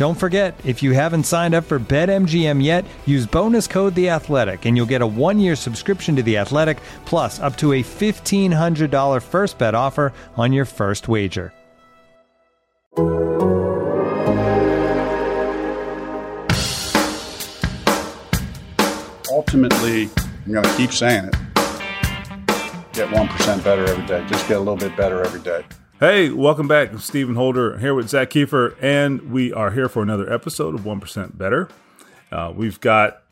Don't forget, if you haven't signed up for BetMGM yet, use bonus code The Athletic, and you'll get a one-year subscription to The Athletic, plus up to a fifteen hundred dollar first bet offer on your first wager. Ultimately, I'm going to keep saying it. Get 1% better every day. Just get a little bit better every day. Hey, welcome back. Stephen Holder here with Zak Keefer, and we are here for another episode of 1% Better. Uh, we've got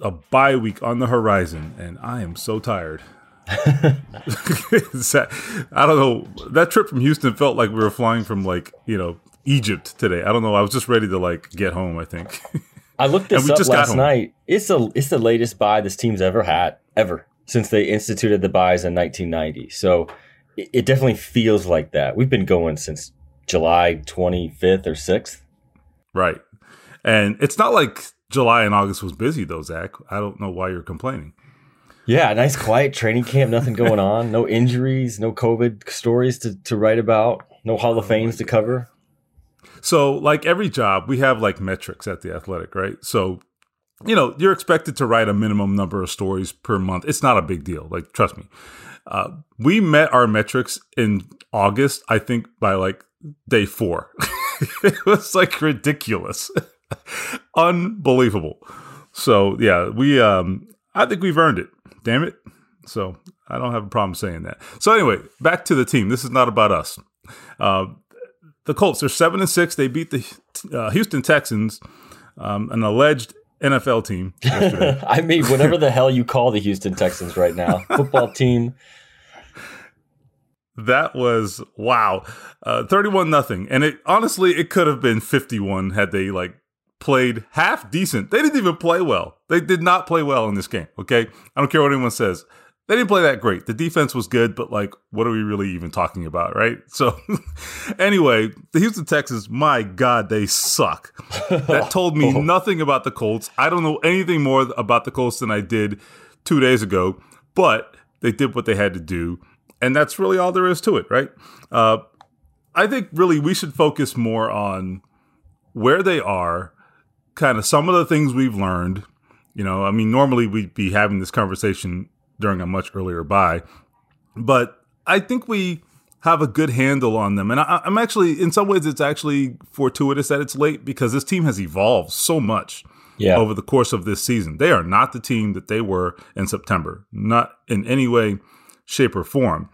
a bye week on the horizon, and I am so tired. I don't know. That trip from Houston felt like we were flying from like, you know, Egypt today. I don't know. I was just ready to like get home, I think. I looked this up last night. It's a it's the latest bye this team's ever had, ever, since they instituted the byes in 1990. So it definitely feels like that. We've been going since July 25th or 6th. Right. And it's not like July and August was busy though, Zach. I don't know why you're complaining. Yeah, nice quiet training camp, nothing going on, no injuries, no COVID stories to, to write about, no Hall of Fames to cover. So, like every job, we have like metrics at the athletic, right? So, you know, you're expected to write a minimum number of stories per month. It's not a big deal. Like, trust me. Uh, we met our metrics in August, I think by like day four. it was like ridiculous, unbelievable. So yeah, we um, I think we've earned it. Damn it. So I don't have a problem saying that. So anyway, back to the team. This is not about us. Uh, the Colts are seven and six. They beat the uh, Houston Texans, um, an alleged NFL team. I mean, whatever the hell you call the Houston Texans right now, football team. That was wow, uh, thirty-one nothing, and it honestly it could have been fifty-one had they like played half decent. They didn't even play well. They did not play well in this game. Okay, I don't care what anyone says. They didn't play that great. The defense was good, but like, what are we really even talking about, right? So, anyway, the Houston Texans, my God, they suck. That told me nothing about the Colts. I don't know anything more about the Colts than I did two days ago, but they did what they had to do. And that's really all there is to it, right? Uh, I think really we should focus more on where they are, kind of some of the things we've learned. You know, I mean, normally we'd be having this conversation during a much earlier bye. But I think we have a good handle on them. And I, am actually, in some ways, it's actually fortuitous that it's late because this team has evolved so much yeah. over the course of this season. They are not the team that they were in September, not in any way, shape, or form.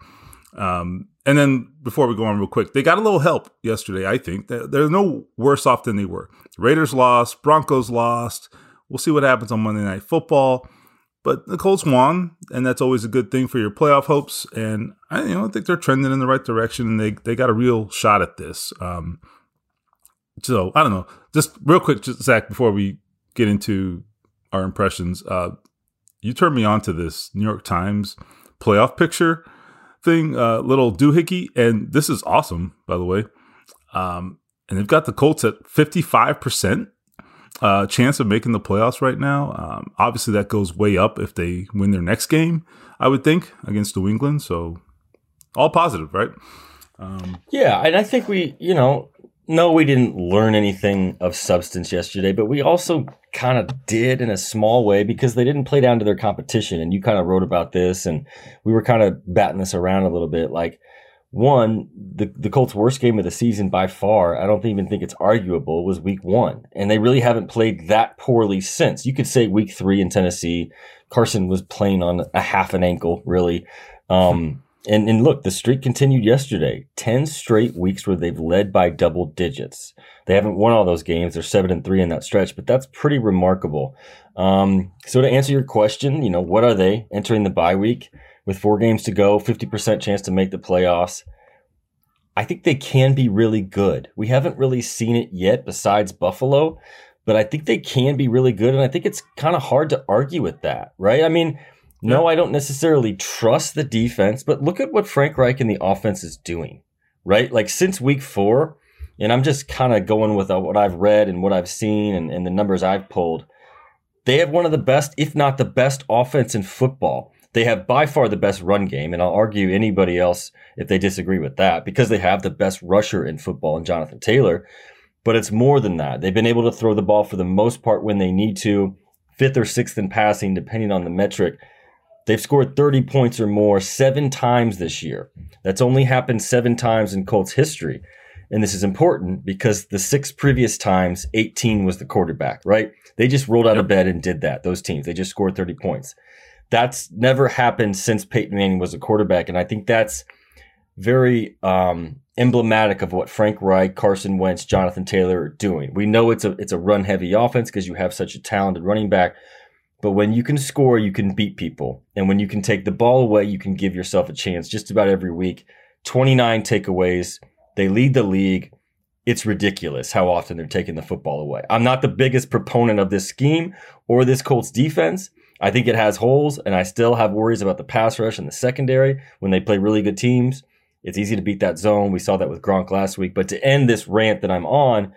Um, and then before we go on real quick, they got a little help yesterday, I think. They're, they're no worse off than they were. Raiders lost, Broncos lost. We'll see what happens on Monday Night Football. But the Colts won, and that's always a good thing for your playoff hopes. And I, you know, I think they're trending in the right direction, and they they got a real shot at this. Um, so I don't know. Just real quick, just, Zach, before we get into our impressions, uh, you turned me on to this New York Times playoff picture thing, uh, little doohickey, and this is awesome, by the way. Um, and they've got the Colts at fifty five percent uh, chance of making the playoffs right now. Um, obviously, that goes way up if they win their next game, I would think, against New England. So, all positive, right? Um, yeah, and I think we, you know, no, we didn't learn anything of substance yesterday, but we also kind of did in a small way because they didn't play down to their competition. And you kind of wrote about this, and we were kind of batting this around a little bit. Like, one, the, the Colts' worst game of the season by far, I don't even think it's arguable, was week one. And they really haven't played that poorly since. You could say week three in Tennessee, Carson was playing on a half an ankle, really. Um, and, and look, the streak continued yesterday. 10 straight weeks where they've led by double digits. They haven't won all those games. They're seven and three in that stretch, but that's pretty remarkable. Um, so to answer your question, you know, what are they entering the bye week with four games to go, 50% chance to make the playoffs? I think they can be really good. We haven't really seen it yet besides Buffalo, but I think they can be really good. And I think it's kind of hard to argue with that, right? I mean, no, I don't necessarily trust the defense, but look at what Frank Reich and the offense is doing, right? Like since week four, and I'm just kind of going with uh, what I've read and what I've seen and, and the numbers I've pulled. They have one of the best, if not the best, offense in football. They have by far the best run game, and I'll argue anybody else if they disagree with that because they have the best rusher in football in Jonathan Taylor. But it's more than that. They've been able to throw the ball for the most part when they need to, fifth or sixth in passing, depending on the metric. They've scored 30 points or more seven times this year. That's only happened seven times in Colts history. And this is important because the six previous times, 18 was the quarterback, right? They just rolled out of bed and did that, those teams. They just scored 30 points. That's never happened since Peyton Manning was a quarterback. And I think that's very um, emblematic of what Frank Reich, Carson Wentz, Jonathan Taylor are doing. We know it's a it's a run heavy offense because you have such a talented running back, but when you can score, you can beat people. And when you can take the ball away, you can give yourself a chance just about every week. 29 takeaways. They lead the league. It's ridiculous how often they're taking the football away. I'm not the biggest proponent of this scheme or this Colts defense. I think it has holes, and I still have worries about the pass rush and the secondary when they play really good teams. It's easy to beat that zone. We saw that with Gronk last week. But to end this rant that I'm on,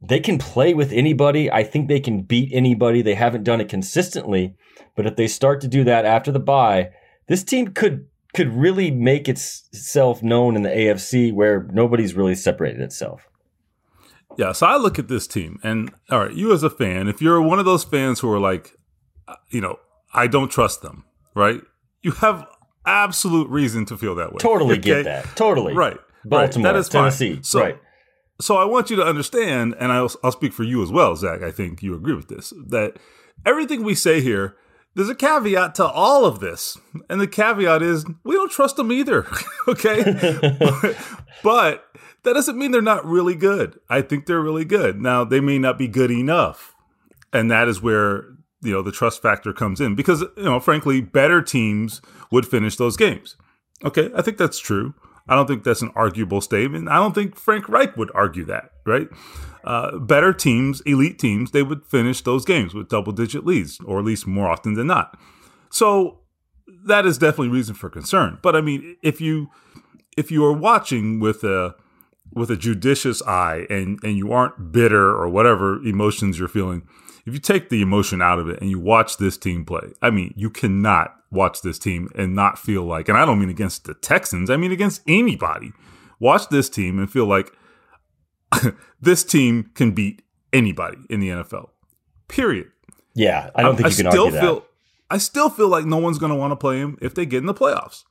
they can play with anybody. I think they can beat anybody. They haven't done it consistently, but if they start to do that after the bye, this team could could really make itself known in the AFC where nobody's really separated itself. Yeah, so I look at this team and all right, you as a fan, if you're one of those fans who are like you know, I don't trust them, right? You have absolute reason to feel that way. Totally okay? get that. Totally. Right. Baltimore, right. That is Tennessee. Fine. So, right so I want you to understand, and I'll, I'll speak for you as well, Zach. I think you agree with this that everything we say here, there's a caveat to all of this, and the caveat is we don't trust them either. okay, but, but that doesn't mean they're not really good. I think they're really good. Now they may not be good enough, and that is where you know the trust factor comes in because you know frankly better teams would finish those games. Okay, I think that's true. I don't think that's an arguable statement. I don't think Frank Reich would argue that, right? Uh, better teams, elite teams, they would finish those games with double digit leads, or at least more often than not. So that is definitely reason for concern. But I mean, if you if you are watching with a with a judicious eye and and you aren't bitter or whatever emotions you're feeling, if you take the emotion out of it and you watch this team play, I mean, you cannot watch this team and not feel like, and I don't mean against the Texans, I mean against anybody. Watch this team and feel like this team can beat anybody in the NFL. Period. Yeah, I don't think I, you can still argue feel, that. I still feel like no one's going to want to play him if they get in the playoffs.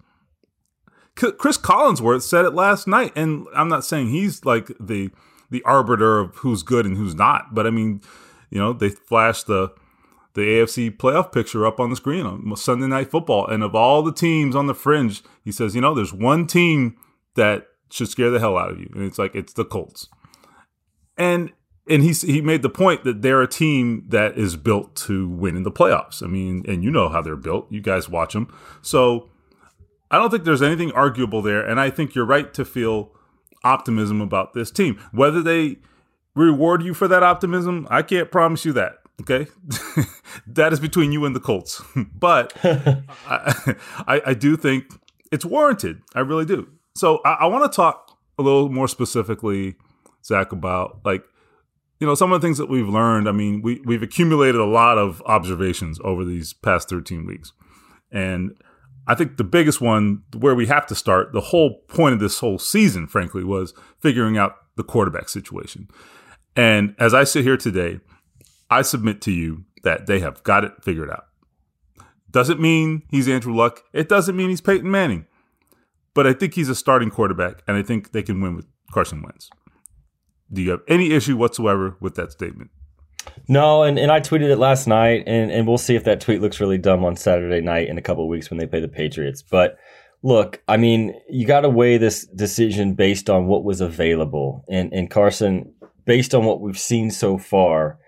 Chris Collinsworth said it last night, and I'm not saying he's like the the arbiter of who's good and who's not, but I mean, you know, they flashed the the AFC playoff picture up on the screen on Sunday Night Football. And of all the teams on the fringe, he says, you know, there's one team that should scare the hell out of you, and it's like it's the Colts. And and he he made the point that they're a team that is built to win in the playoffs. I mean, and you know how they're built. You guys watch them, so I don't think there's anything arguable there. And I think you're right to feel optimism about this team. Whether they reward you for that optimism, I can't promise you that. Okay, that is between you and the Colts. but I, I, I, do think it's warranted. I really do. So I, I want to talk a little more specifically, Zach, about like you know some of the things that we've learned. I mean, we we've accumulated a lot of observations over these past thirteen weeks, and I think the biggest one where we have to start. The whole point of this whole season, frankly, was figuring out the quarterback situation. And as I sit here today I submit to you that they have got it figured out. Doesn't mean he's Andrew Luck. It doesn't mean he's Peyton Manning. but I think he's a starting quarterback, and I think they can win with Carson Wentz. Do you have any issue whatsoever with that statement? No, and, and I tweeted it last night, and, and we'll see if that tweet looks really dumb on Saturday night in a couple weeks when they play the Patriots. But look, I mean, you got to weigh this decision based on what was available. And, and Carson, based on what we've seen so far,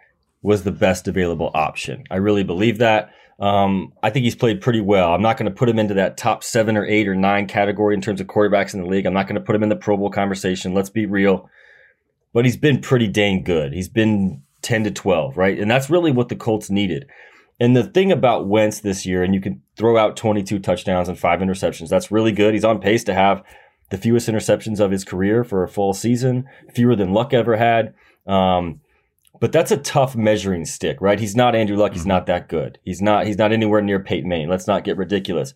was the best available option. I really believe that. Um, I think he's played pretty well. I'm not going to put him into that top seven or eight or nine category in terms of quarterbacks in the league. I'm not going to put him in the Pro Bowl conversation. Let's be real. But he's been pretty dang good. He's been 10 to 12, right? And that's really what the Colts needed. And the thing about Wentz this year, and you can throw out 22 touchdowns and five interceptions, that's really good. He's on pace to have the fewest interceptions of his career for a full season, fewer than Luck ever had. Um, but that's a tough measuring stick, right? He's not Andrew Luck. He's mm-hmm. not that good. He's not. He's not anywhere near Peyton Manning. Let's not get ridiculous.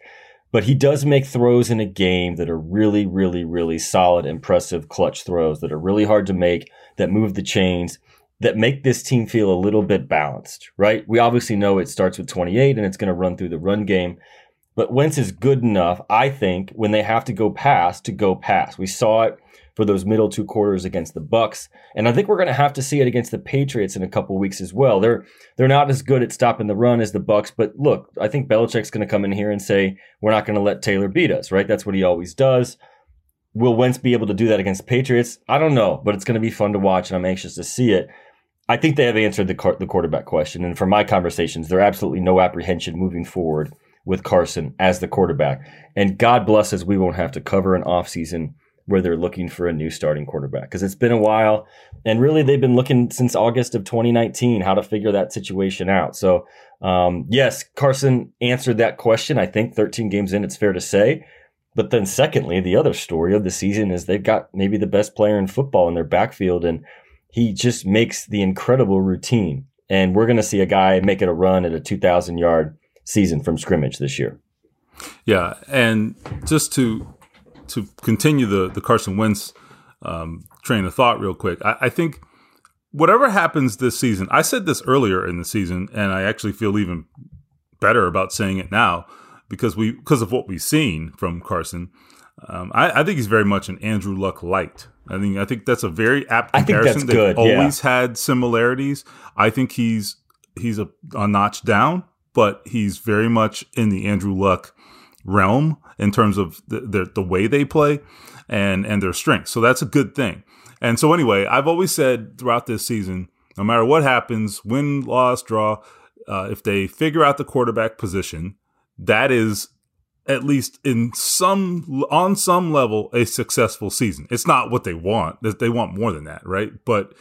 But he does make throws in a game that are really, really, really solid, impressive, clutch throws that are really hard to make, that move the chains, that make this team feel a little bit balanced, right? We obviously know it starts with 28 and it's going to run through the run game. But Wentz is good enough, I think, when they have to go pass to go pass. We saw it for those middle two quarters against the Bucs, and I think we're going to have to see it against the Patriots in a couple weeks as well. They're they're not as good at stopping the run as the Bucs, but look, I think Belichick's going to come in here and say we're not going to let Taylor beat us, right? That's what he always does. Will Wentz be able to do that against the Patriots? I don't know, but it's going to be fun to watch, and I'm anxious to see it. I think they have answered the the quarterback question, and from my conversations, there's absolutely no apprehension moving forward with Carson as the quarterback. And God bless us, we won't have to cover an offseason where they're looking for a new starting quarterback because it's been a while. And really they've been looking since august of 2019 how to figure that situation out. So um, yes carson answered that question i think 13 games in it's fair to say. But then secondly the other story of the season is they've got maybe the best player in football in their backfield and he just makes the incredible routine. And we're going to see a guy make it a run at a 2000 yard season from scrimmage this year yeah and just to to continue the the Carson Wentz um, train of thought real quick, I, I, think whatever happens this season, I said this earlier in the season, and I actually feel even better about saying it now because we because of what we've seen from Carson. Um, I, I, think he's very much an Andrew Luck light. I think I think that's a very apt comparison. They've good, always yeah. had similarities. I think he's he's a, a notch down, but he's very much in the Andrew Luck realm in terms of the, the, the way they play and and their strengths. So that's a good thing. And so anyway, I've always said throughout this season, no matter what happens, win, loss, draw, uh, if they figure out the quarterback position, that is at least in some on some level a successful season. It's not what they want; they want more than that, right? But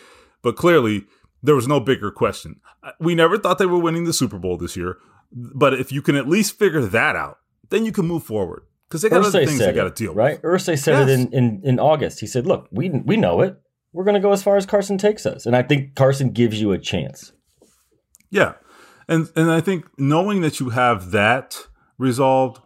but clearly there was no bigger question. Uh, we never thought they were winning the Super Bowl this year, but if you can at least figure that out, then you can move forward because they got Irsay other things they got to deal right? with. Right? Irsay said yes. it in, in, in August. He said, "Look, we we know it. We're going to go as far as Carson takes us, and I think Carson gives you a chance." Yeah, and and I think knowing that you have that resolved.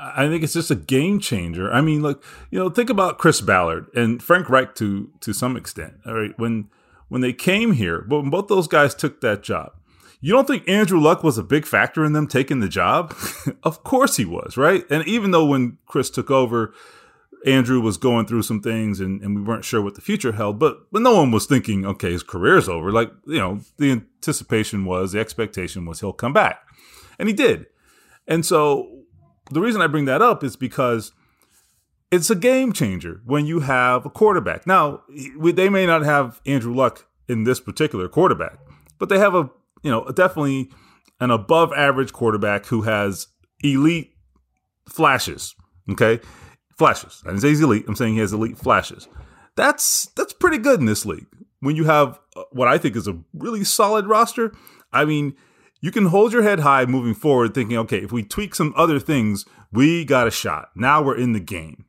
I think it's just a game changer. I mean, like you know, think about Chris Ballard and Frank Reich to to some extent. All right, when when they came here, but when both those guys took that job, you don't think Andrew Luck was a big factor in them taking the job? of course he was, right? And even though when Chris took over, Andrew was going through some things and, and we weren't sure what the future held, but but no one was thinking, okay, his career's over. Like, you know, the anticipation was, the expectation was he'll come back. And he did. And so the reason I bring that up is because it's a game changer when you have a quarterback. Now, they may not have Andrew Luck in this particular quarterback, but they have a you know, definitely an above average quarterback who has elite flashes. Okay. Flashes. I didn't say he's elite. I'm saying he has elite flashes. That's that's pretty good in this league. When you have uh, what I think is a really solid roster, I mean, you can hold your head high moving forward, thinking, okay, if we tweak some other things, we got a shot. Now we're in the game.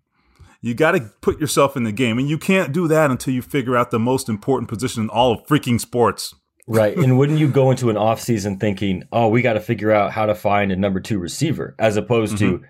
You got to put yourself in the game, and you can't do that until you figure out the most important position in all of freaking sports. Right. And wouldn't you go into an offseason thinking, oh, we got to figure out how to find a number two receiver, as opposed mm-hmm. to,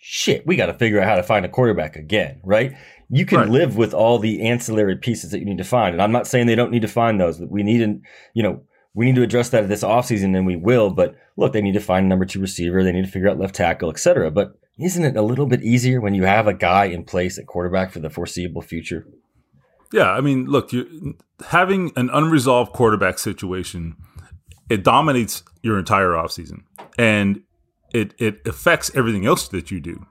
shit, we got to figure out how to find a quarterback again, right? You can right. live with all the ancillary pieces that you need to find. And I'm not saying they don't need to find those. We need to, you know, we need to address that this offseason and we will. But look, they need to find a number two receiver. They need to figure out left tackle, et cetera. But isn't it a little bit easier when you have a guy in place at quarterback for the foreseeable future? Yeah, I mean, look, you having an unresolved quarterback situation, it dominates your entire offseason. And it it affects everything else that you do.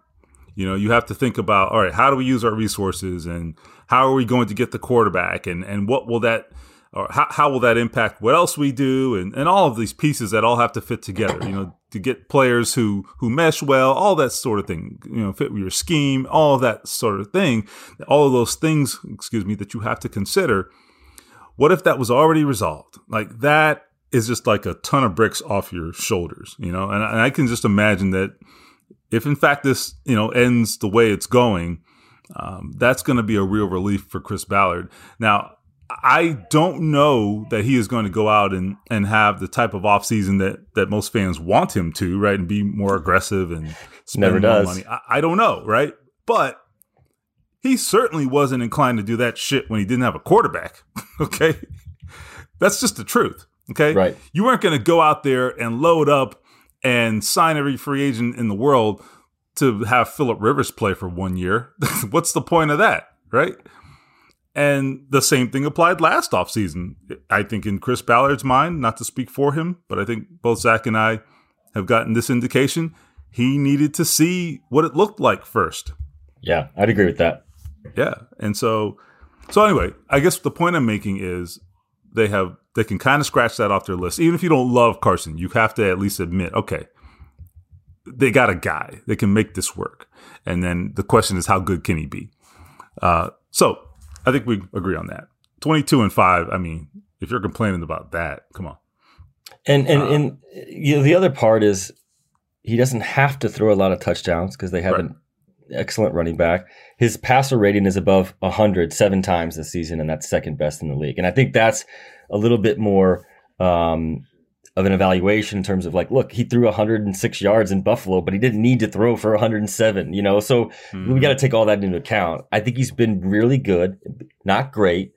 You know, you have to think about, all right, how do we use our resources and how are we going to get the quarterback and, and what will that or how, how will that impact what else we do and, and all of these pieces that all have to fit together you know to get players who who mesh well all that sort of thing you know fit with your scheme all of that sort of thing all of those things excuse me that you have to consider. What if that was already resolved? Like that is just like a ton of bricks off your shoulders you know? And, and i can just imagine that if in fact this you know ends the way it's going um, that's going to be a real relief for chris ballard. Now I don't know that he is going to go out and, and have the type of offseason that, that most fans want him to, right? And be more aggressive and spend Never does. money. I, I don't know, right? But he certainly wasn't inclined to do that shit when he didn't have a quarterback. okay. That's just the truth. Okay. Right. You weren't going to go out there and load up and sign every free agent in the world to have Philip Rivers play for one year. What's the point of that? Right. And the same thing applied last offseason. I think in Chris Ballard's mind, not to speak for him, but I think both Zach and I have gotten this indication. He needed to see what it looked like first. Yeah, I'd agree with that. Yeah. And so so anyway, I guess the point I'm making is they have they can kind of scratch that off their list. Even if you don't love Carson, you have to at least admit, okay, they got a guy. They can make this work. And then the question is how good can he be? Uh, so I think we agree on that. 22 and 5, I mean, if you're complaining about that, come on. And and, uh, and you know, the other part is he doesn't have to throw a lot of touchdowns because they have right. an excellent running back. His passer rating is above 100 seven times this season, and that's second best in the league. And I think that's a little bit more um, of an evaluation in terms of like, look, he threw 106 yards in Buffalo, but he didn't need to throw for 107, you know? So mm-hmm. we got to take all that into account. I think he's been really good, not great,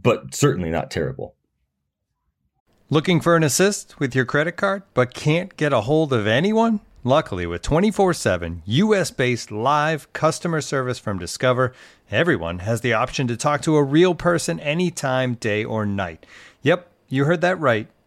but certainly not terrible. Looking for an assist with your credit card, but can't get a hold of anyone? Luckily, with 24 7 US based live customer service from Discover, everyone has the option to talk to a real person anytime, day or night. Yep, you heard that right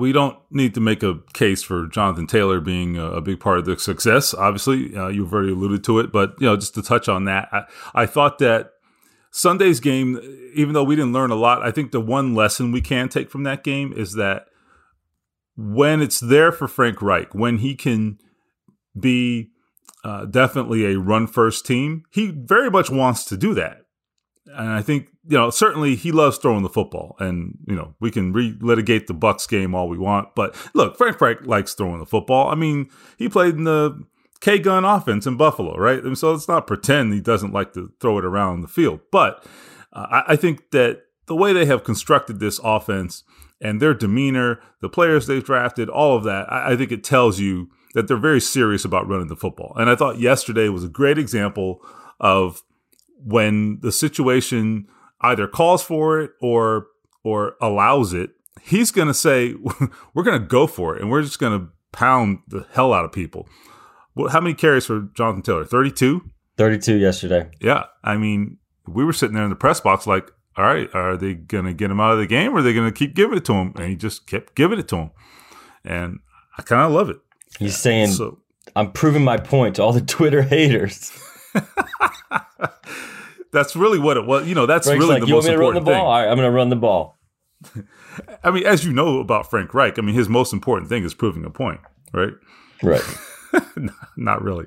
we don't need to make a case for Jonathan Taylor being a, a big part of the success. Obviously, uh, you've already alluded to it, but you know, just to touch on that, I, I, thought that Sunday's game, even though we didn't learn a lot, I think the one lesson we can take from that game is that when it's there for Frank Reich, when he can be uh, definitely a run first team, he very much wants to do that. And I think you know certainly he loves throwing the football, and you know we can relitigate the Bucs game all we want, but look, Frank Reich likes throwing the football. I mean, he played in the K gun offense in Buffalo, right? And so let's not pretend he doesn't like to throw it around the field. But uh, I, I think that the way they have constructed this offense and their demeanor, the players they've drafted, all of that, I, I think it tells you that they're very serious about running the football. And I thought yesterday was a great example of when the situation either calls for it or or allows it, he's going to say, "We're going to go for it, and we're just going to pound the hell out of people." Well, how many carries for Jonathan Taylor? Thirty-two. Thirty-two yesterday. Yeah, I mean, we were sitting there in the press box like, "All right, are they going to get him out of the game, or are they going to keep giving it to him?" And he just kept giving it to him, and I kind of love it. He's saying, so, "I'm proving my point to all the Twitter haters." that's really what it was. You know, that's Frank's really like, the you most want me to run the ball? Thing. All right, I'm going to run the ball. I mean, as you know about Frank Reich, I mean, his most important thing is proving a point, right? Right. Not really.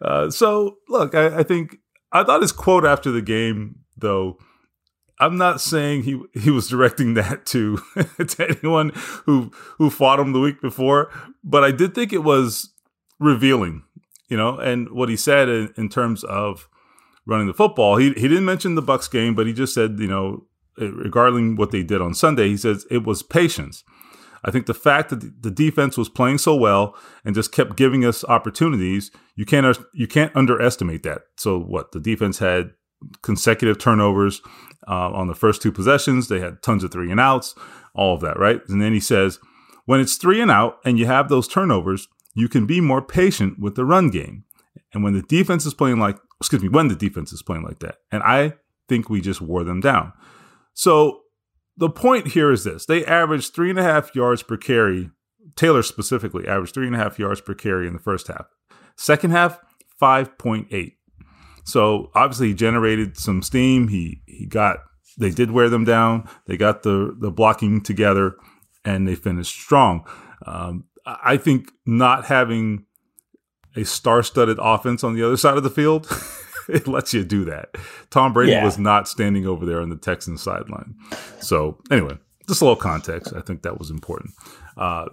Uh, so, look, I, I, think I thought his quote after the game, though. I'm not saying he he was directing that to to anyone who who fought him the week before, but I did think it was revealing, you know. And what he said in, in terms of running the football, he he didn't mention the Bucs game, but he just said, you know, regarding what they did on Sunday, he says it was patience. I think the fact that the defense was playing so well and just kept giving us opportunities, you can't you can't underestimate that. So what the defense had consecutive turnovers uh, on the first two possessions. They had tons of three and outs, all of that, right? And then he says, when it's three and out and you have those turnovers, you can be more patient with the run game. And when the defense is playing like, excuse me, when the defense is playing like that, and I think we just wore them down. So the point here is this they averaged three and a half yards per carry. Taylor specifically averaged three and a half yards per carry in the first half. Second half, 5.8. So obviously he generated some steam. He he got they did wear them down. They got the the blocking together and they finished strong. Um, I think not having a star-studded offense on the other side of the field it lets you do that. Tom Brady yeah. was not standing over there on the Texans sideline. So anyway, just a little context. I think that was important. Uh,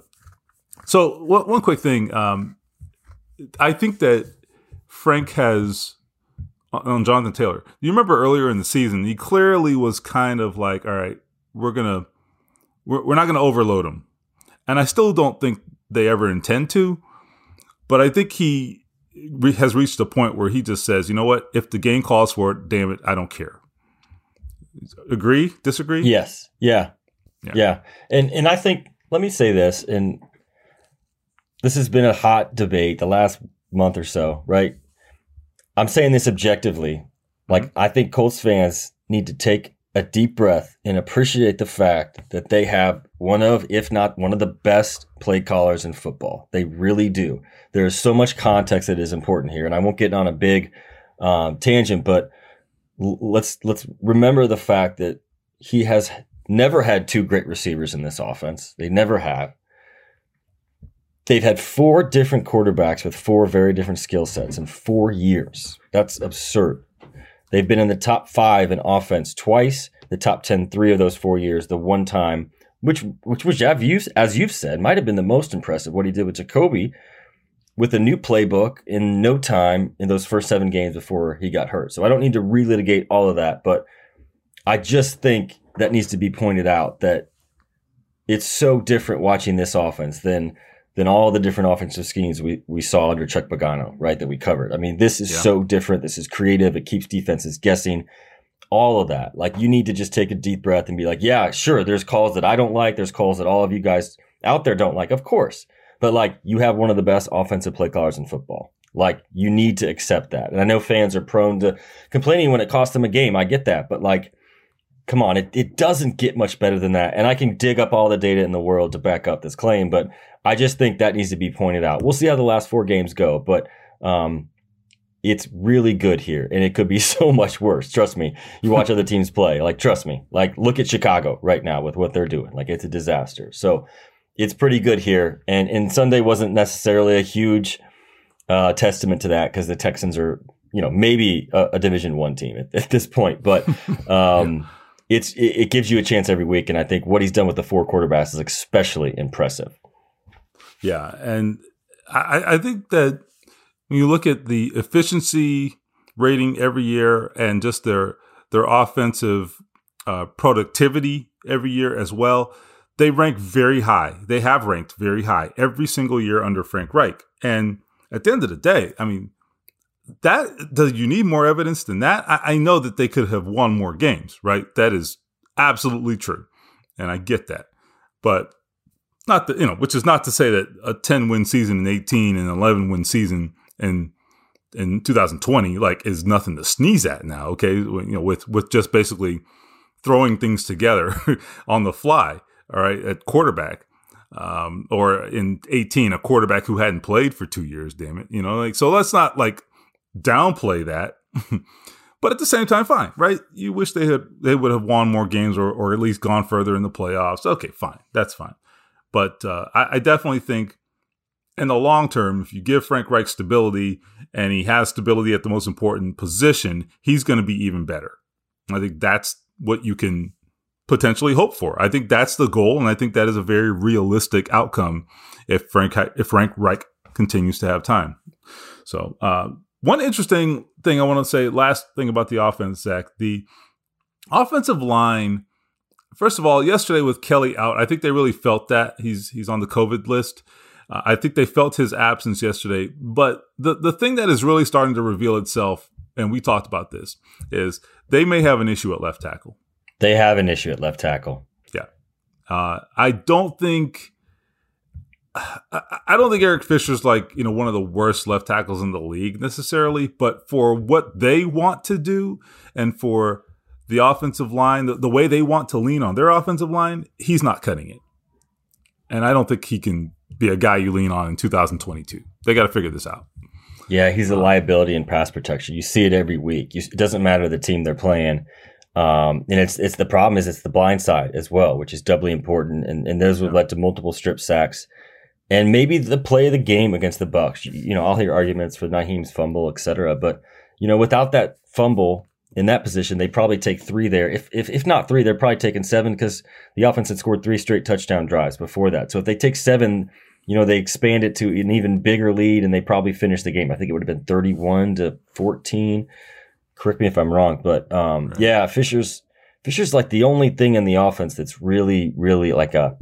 so one, one quick thing. Um, I think that Frank has on Jonathan Taylor. You remember earlier in the season, he clearly was kind of like, all right, we're gonna we're, we're not gonna overload him, and I still don't think they ever intend to. But I think he re- has reached a point where he just says, you know what? If the game calls for it, damn it, I don't care. Agree? Disagree? Yes. Yeah. Yeah. yeah. And and I think let me say this, and this has been a hot debate the last month or so, right? I'm saying this objectively. Like mm-hmm. I think Colts fans need to take a deep breath and appreciate the fact that they have one of, if not one of the best play callers in football. They really do. There is so much context that is important here, and I won't get on a big um, tangent, but l- let's let's remember the fact that he has never had two great receivers in this offense. They never have. They've had four different quarterbacks with four very different skill sets in four years. That's absurd. They've been in the top five in offense twice, the top 10 three of those four years, the one time, which which which I've used, as you've said, might have been the most impressive. What he did with Jacoby with a new playbook in no time in those first seven games before he got hurt. So I don't need to relitigate all of that, but I just think that needs to be pointed out that it's so different watching this offense than than all the different offensive schemes we, we saw under Chuck Pagano, right? That we covered. I mean, this is yeah. so different. This is creative. It keeps defenses guessing. All of that. Like you need to just take a deep breath and be like, yeah, sure. There's calls that I don't like. There's calls that all of you guys out there don't like. Of course. But like you have one of the best offensive play callers in football. Like you need to accept that. And I know fans are prone to complaining when it costs them a game. I get that. But like, come on, it, it doesn't get much better than that. And I can dig up all the data in the world to back up this claim, but I just think that needs to be pointed out. We'll see how the last four games go, but um, it's really good here, and it could be so much worse. Trust me. You watch other teams play, like trust me. Like look at Chicago right now with what they're doing. Like it's a disaster. So it's pretty good here, and and Sunday wasn't necessarily a huge uh, testament to that because the Texans are you know maybe a, a Division One team at, at, this point, but. Um, yeah. It's, it, it gives you a chance every week, and I think what he's done with the four quarterbacks is especially impressive. Yeah, and I, I think that when you look at the efficiency rating every year and just their their offensive uh, productivity every year as well, they rank very high. They have ranked very high every single year under Frank Reich. And at the end of the day, I mean, that does you need more evidence than that? I, I know that they could have won more games, right? That is absolutely true, and I get that. But not the, you know, which is not to say that a 10 win season in 18 and 11 win season in in 2020 like is nothing to sneeze at now. Okay, you know, with with just basically throwing things together on the fly. All right, at quarterback, um, or in 18, a quarterback who hadn't played for two years. Damn it, you know, like so. Let's not like downplay that. but at the same time, fine, right? You wish they had they would have won more games or or at least gone further in the playoffs. Okay, fine, that's fine. But uh, I, I, definitely think in the long term, if you give Frank Reich stability and he has stability at the most important position, he's going to be even better. I think that's what you can potentially hope for. I think that's the goal, and I think that is a very realistic outcome if Frank if Frank Reich continues to have time. So, uh, one interesting thing I want to say, last thing about the offense, Zach, the offensive line. First of all, yesterday with Kelly out, I think they really felt that he's he's on the COVID list. Uh, I think they felt his absence yesterday. But the the thing that is really starting to reveal itself, and we talked about this, is they may have an issue at left tackle. They have an issue at left tackle. Yeah, uh, I don't think. I don't think Eric Fisher's like, you know, one of the worst left tackles in the league necessarily, but for what they want to do and for the offensive line, the, the way they want to lean on their offensive line, he's not cutting it. And I don't think he can be a guy you lean on in 2022. They got to figure this out. Yeah, he's a liability in pass protection. You see it every week. You, it doesn't matter the team they're playing. Um, and it's it's the problem is it's the blind side as well, which is doubly important. And, and those would yeah. lead to multiple strip sacks and maybe the play of the game against the Bucs. You know, I'll hear arguments for Nyheim's fumble, etc. But you know, without that fumble in that position, they probably take three there. If if if not three, they're probably taking seven because the offense had scored three straight touchdown drives before that. So if they take seven, you know, they expand it to an even bigger lead, and they probably finish the game. I think it would have been thirty-one to fourteen. Correct me if I'm wrong, but um, right. yeah, Fisher's Fisher's like the only thing in the offense that's really, really like a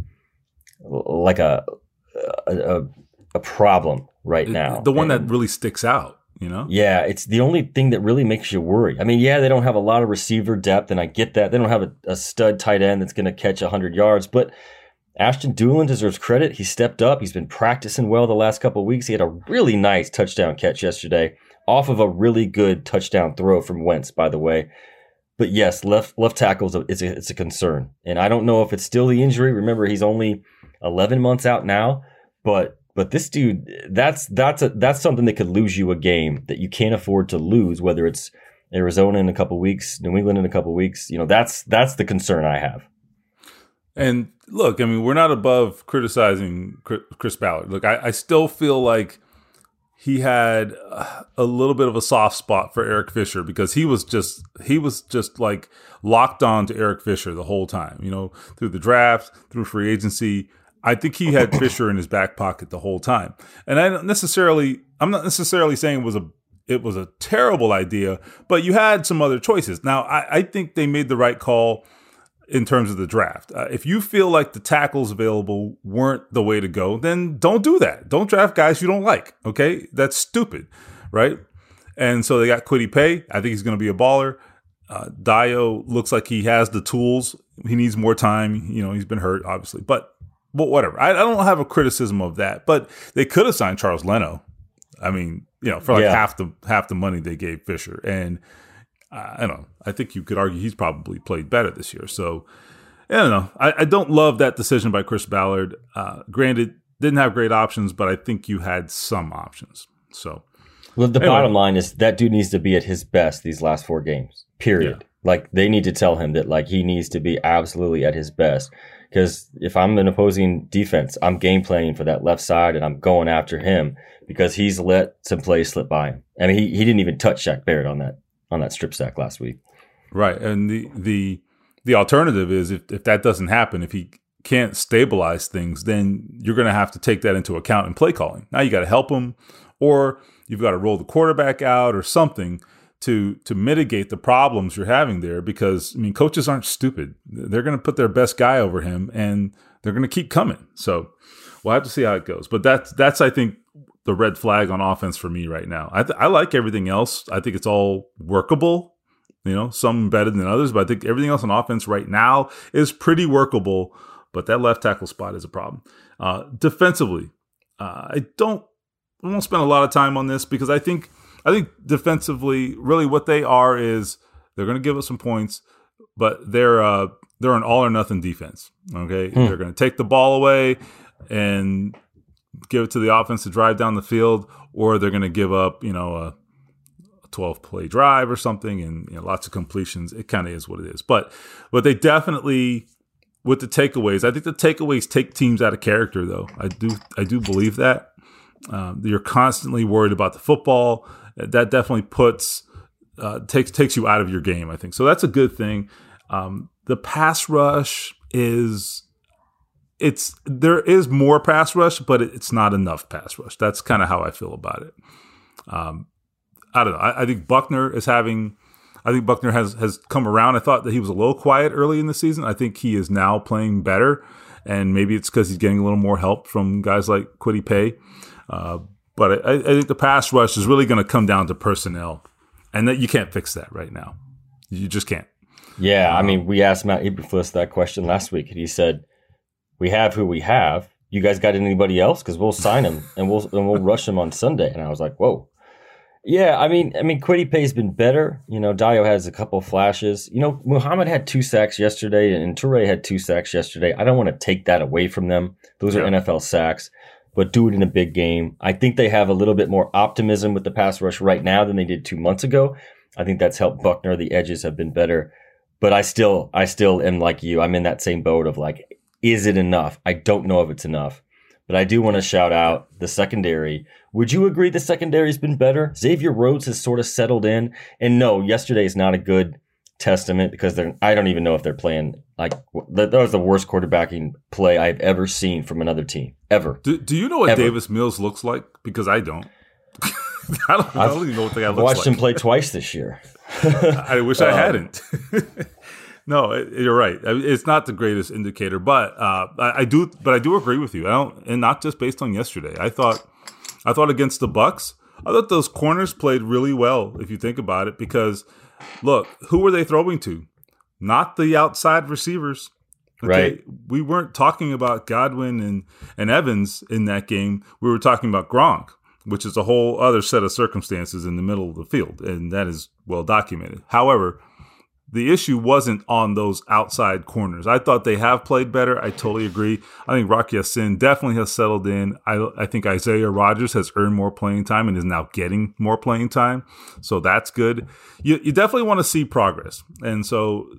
like a a, a problem right now. The one and, that really sticks out. You know? Yeah, it's the only thing that really makes you worry. I mean, yeah, they don't have a lot of receiver depth, and I get that. They don't have a, a stud tight end that's going to catch 100 yards, but Ashton Dulin deserves credit. He stepped up. He's been practicing well the last couple weeks. He had a really nice touchdown catch yesterday off of a really good touchdown throw from Wentz, by the way. But yes, left left tackle is a, it's a, it's a concern, and I don't know if it's still the injury. Remember, he's only 11 months out now, but but this dude, that's that's a, that's something that could lose you a game that you can't afford to lose. Whether it's Arizona in a couple weeks, New England in a couple weeks, you know that's that's the concern I have. And look, I mean, we're not above criticizing Chris Ballard. Look, I, I still feel like he had a little bit of a soft spot for Eric Fisher because he was just he was just like locked on to Eric Fisher the whole time. You know, through the draft, through free agency. I think he had Fisher in his back pocket the whole time. And I don't necessarily I'm not necessarily saying it was a it was a terrible idea, but you had some other choices. Now I, I think they made the right call in terms of the draft. Uh, if you feel like the tackles available weren't the way to go, then don't do that. Don't draft guys you don't like. Okay, that's stupid, right? And so they got Kwity Paye. I think he's going to be a baller. Uh, Dayo looks like he has the tools. He needs more time. You know, he's been hurt, obviously, but but whatever. I, I don't have a criticism of that, but they could have signed Charles Leno. I mean, you know, for like yeah. half the half the money they gave Fisher, and uh, I don't know. I think you could argue he's probably played better this year. So I don't know. I, I don't love that decision by Chris Ballard. Uh, granted, didn't have great options, but I think you had some options. So, well, the anyway. bottom line is that dude needs to be at his best these last four games. Period. Yeah. Like they need to tell him that like he needs to be absolutely at his best. Because if I'm an opposing defense, I'm game planning for that left side and I'm going after him because he's let some plays slip by him. I mean, he, he didn't even touch Shaq Barrett on that on that strip sack last week. Right, and the the the alternative is if if that doesn't happen, if he can't stabilize things, then you're going to have to take that into account in play calling. Now you got to help him, or you've got to roll the quarterback out or something to to mitigate the problems you're having there because I mean coaches aren't stupid. They're going to put their best guy over him and they're going to keep coming. So we'll have to see how it goes. But that's that's I think the red flag on offense for me right now. I th- I like everything else. I think it's all workable. You know, some better than others, but I think everything else on offense right now is pretty workable. But that left tackle spot is a problem. Uh, defensively, uh, I don't I won't spend a lot of time on this because I think I think defensively, really what they are is they're going to give us some points, but they're uh, they're an all or nothing defense. Okay, hmm. they're going to take the ball away and give it to the offense to drive down the field, or they're going to give up, you know, a 12 play drive or something and you know, lots of completions. It kind of is what it is. But but they definitely with the takeaways, I think the takeaways take teams out of character though. I do I do believe that. Um, you're constantly worried about the football. That definitely puts uh, takes takes you out of your game. I think so. That's a good thing. Um, the pass rush is it's there is more pass rush, but it's not enough pass rush. That's kind of how I feel about it. Um, I don't know. I, I, think Buckner is having. I think Buckner has has come around. I thought that he was a little quiet early in the season. I think he is now playing better, and maybe it's because he's getting a little more help from guys like Kwity Paye. Uh, but I, I, think the pass rush is really going to come down to personnel, and that you can't fix that right now. You just can't. Yeah, um, I mean, we asked Matt Eberflus that question last week, and he said we have who we have. You guys got anybody else? Because we'll sign him and we'll and we'll rush him on Sunday. And I was like, whoa. Yeah, I mean, I mean, Kwity Paye's been better. You know, Dayo has a couple flashes. You know, Muhammad had two sacks yesterday, and Toure had two sacks yesterday. I don't want to take that away from them. Those are NFL sacks, but do it in a big game. I think they have a little bit more optimism with the pass rush right now than they did two months ago. I think that's helped Buckner. The edges have been better, but I still, I still am like you. I'm in that same boat of like is it enough? I don't know if it's enough, but I do want to shout out the secondary. Would you agree the secondary's been better? Xavier Rhodes has sort of settled in. And no, yesterday is not a good testament because they're, I don't even know if they're playing like that was the worst quarterbacking play I've ever seen from another team ever. Do, do you know what ever. Davis Mills looks like? Because I don't. I don't, I don't even know what the guy looks watched him play twice this year. I wish I uh, hadn't. No, you're right. It's not the greatest indicator, but uh, I, I, do. But I do agree with you. I don't, and not just based on yesterday. I thought, I thought against the Bucs, I thought those corners played really well. If you think about it, because look, who were they throwing to? Not the outside receivers. Okay? Right. We weren't talking about Godwin and and Evans in that game. We were talking about Gronk, which is a whole other set of circumstances in the middle of the field, and that is well documented. However the issue wasn't on those outside corners. I thought they have played better. I totally agree. I think Rocky Ya-Sin definitely has settled in. I, I think Isaiah Rodgers has earned more playing time and is now getting more playing time. So that's good. You, you definitely want to see progress. And so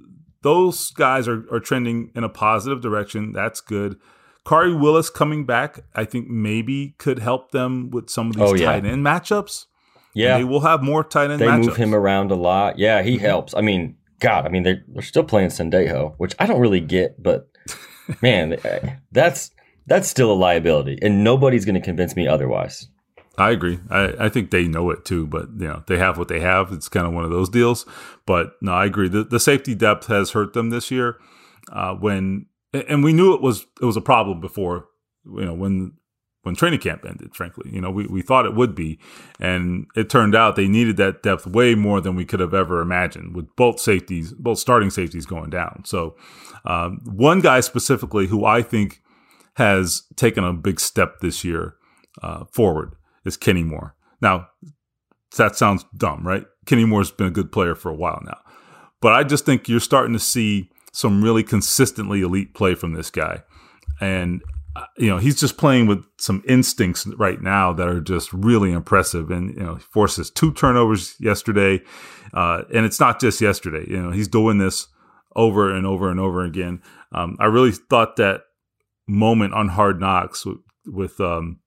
those guys are, are trending in a positive direction. That's good. Khari Willis coming back, I think maybe could help them with some of these oh, yeah. tight end matchups. Yeah. They will have more tight end they matchups. move him around a lot. Yeah, he mm-hmm. helps. I mean, God, I mean, they're, they're still playing Sendejo, which I don't really get, but man, that's that's still a liability, and nobody's going to convince me otherwise. I agree. I, I think they know it too, but you know they have what they have. It's kind of one of those deals. But no, I agree. The, the safety depth has hurt them this year. Uh, when and we knew it was it was a problem before. You know when when training camp ended, frankly. You know, we, we thought it would be. And it turned out they needed that depth way more than we could have ever imagined with both safeties, both starting safeties going down. So, um, one guy specifically who I think has taken a big step this year uh, forward is Kenny Moore. Now, that sounds dumb, right? Kenny Moore's been a good player for a while now. But I just think you're starting to see some really consistently elite play from this guy. And you know, he's just playing with some instincts right now that are just really impressive. And, you know, he forces two turnovers yesterday. Uh, and it's not just yesterday, you know, he's doing this over and over and over again. Um, I really thought that moment on Hard Knocks with, with um,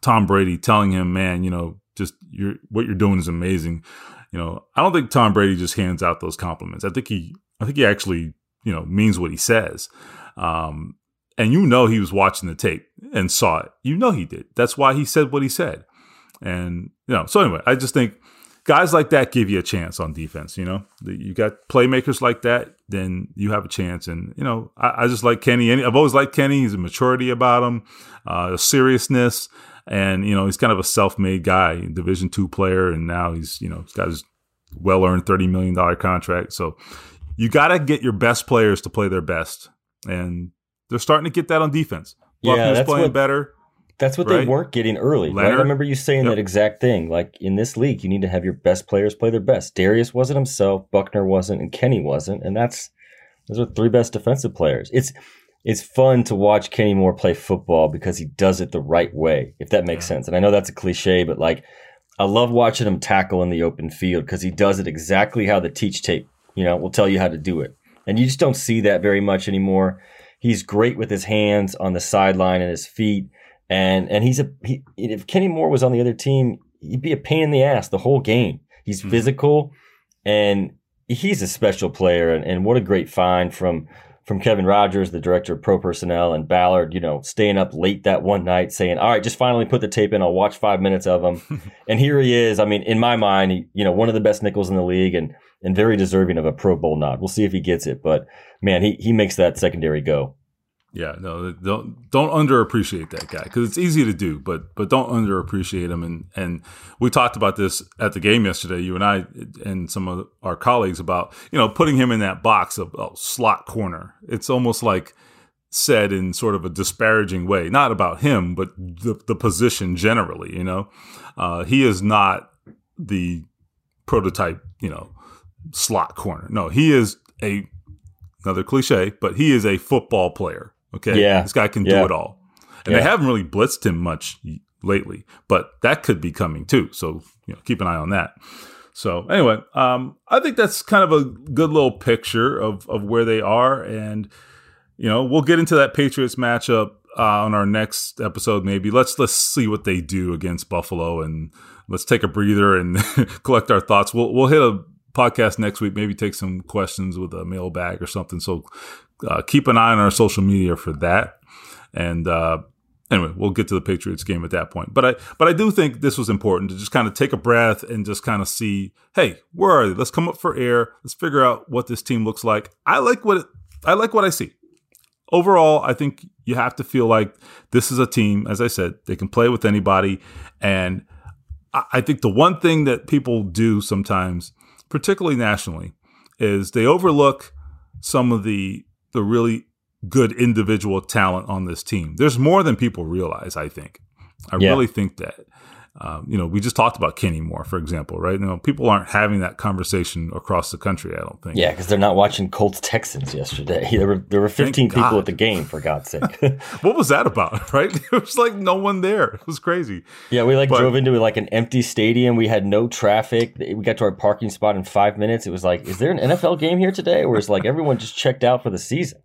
Tom Brady telling him, man, you know, just you're, what you're doing is amazing. You know, I don't think Tom Brady just hands out those compliments. I think he, I think he actually, you know, means what he says. Um, and you know he was watching the tape and saw it. You know he did. That's why he said what he said. And you know, so anyway, I just think guys like that give you a chance on defense. You know, you got playmakers like that, then you have a chance. And you know, I, I just like Kenny. I've always liked Kenny. He's a maturity about him, uh, a seriousness, and you know, he's kind of a self-made guy, Division two player, and now he's you know he's got his well-earned thirty million dollar contract. So you got to get your best players to play their best, and they're starting to get that on defense. Buckner's yeah, that's playing what, better. That's what right? they weren't getting early. Right? I remember you saying yep. that exact thing. Like in this league, you need to have your best players play their best. Darius wasn't himself, Buckner wasn't, and Kenny wasn't, and that's those are three best defensive players. It's it's fun to watch Kenny Moore play football because he does it the right way, if that makes yeah. sense. And I know that's a cliche, but like I love watching him tackle in the open field because he does it exactly how the teach tape, you know, will tell you how to do it. And you just don't see that very much anymore. He's great with his hands on the sideline and his feet. And and he's a he, if Kenny Moore was on the other team, he'd be a pain in the ass the whole game. He's mm-hmm. physical, and he's a special player. And, and what a great find from from Kevin Rogers, the director of pro personnel, and Ballard, you know, staying up late that one night saying, all right, just finally put the tape in. I'll watch five minutes of him. and here he is. I mean, in my mind, he, you know, one of the best nickels in the league and, and very deserving of a Pro Bowl nod. We'll see if he gets it, but man, he, he makes that secondary go. Yeah, no, don't don't underappreciate that guy because it's easy to do, but but don't underappreciate him. And and we talked about this at the game yesterday, you and I and some of our colleagues about you know putting him in that box of oh, slot corner. It's almost like said in sort of a disparaging way, not about him, but the the position generally. You know, uh, he is not the prototype, you know, slot corner. No, he is a another cliche, but he is a football player Okay. Yeah. This guy can yeah. do it all. And yeah. they haven't really blitzed him much lately, but that could be coming too. So, you know, keep an eye on that. So anyway, um, I think that's kind of a good little picture of, of where they are. And, you know, we'll get into that Patriots matchup uh, on our next episode. Maybe let's, let's see what they do against Buffalo and let's take a breather and collect our thoughts. We'll, we'll hit a podcast next week, maybe take some questions with a mailbag or something. So uh, keep an eye on our social media for that. And uh, anyway, we'll get to the Patriots game at that point. But I but I do think this was important to just kind of take a breath and just kind of see, hey, where are they? Let's come up for air. Let's figure out what this team looks like. I like what it, I like what I see. Overall, I think you have to feel like this is a team. As I said, they can play with anybody, and I, I think the one thing that people do sometimes, particularly nationally, is they overlook some of the the really good individual talent on this team. There's more than people realize, I think. I yeah. really think that. Um, you know, we just talked about Kenny Moore, for example, right? You know, people aren't having that conversation across the country. I don't think. Yeah, because they're not watching Colts Texans yesterday. There were there were 15 people at the game, for God's sake. what was that about? Right? It was like no one there. It was crazy. Yeah, we like but, drove into like an empty stadium. We had no traffic. We got to our parking spot in five minutes. It was like, is there an NFL game here today? Or is like everyone just checked out for the season?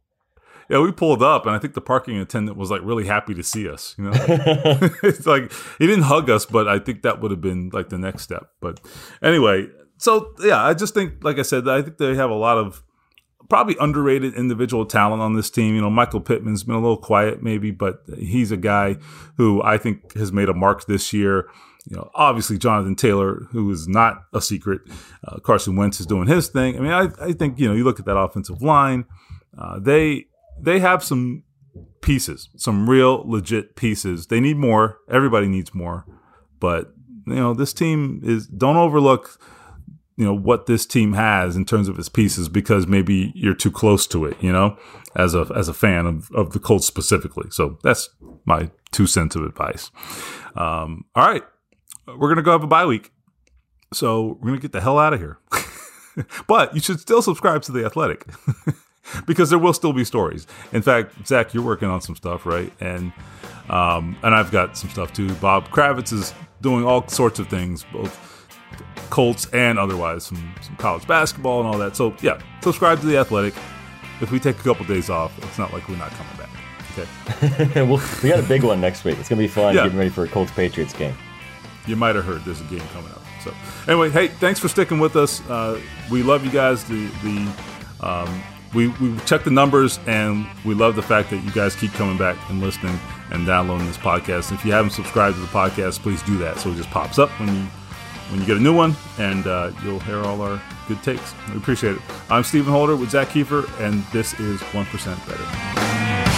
Yeah, we pulled up, and I think the parking attendant was like really happy to see us. You know, it's like he didn't hug us, but I think that would have been like the next step. But anyway, so yeah, I just think, like I said, I think they have a lot of probably underrated individual talent on this team. You know, Michael Pittman's been a little quiet, maybe, but he's a guy who I think has made a mark this year. You know, obviously Jonathan Taylor, who is not a secret. Uh, Carson Wentz is doing his thing. I mean, I, I think you know, you look at that offensive line. Uh, they they have some pieces, some real legit pieces. They need more. Everybody needs more. But, you know, this team is don't overlook you know what this team has in terms of its pieces because maybe you're too close to it, you know, as a as a fan of, of the Colts specifically. So that's my two cents of advice. Um, all right, we're gonna go have a bye week, so we're gonna get the hell out of here. but you should still subscribe to the Athletic. because there will still be stories. In fact, Zak, you're working on some stuff, right? And um, and I've got some stuff too. Bob Kravitz is doing all sorts of things, both Colts and otherwise, some, some college basketball and all that. So yeah, subscribe to the Athletic. If we take a couple days off, it's not like we're not coming back. Okay. well, we got a big one next week. It's gonna be fun yeah. getting ready for a Colts Patriots game. You might have heard there's a game coming up. So anyway, hey, thanks for sticking with us. Uh, we love you guys. The the um, we, we check the numbers and we love the fact that you guys keep coming back and listening and downloading this podcast. if you haven't subscribed to the podcast, please do that so it just pops up when you when you get a new one and uh, you'll hear all our good takes. We appreciate it. I'm Stephen Holder with Zak Keefer, and this is 1% Better.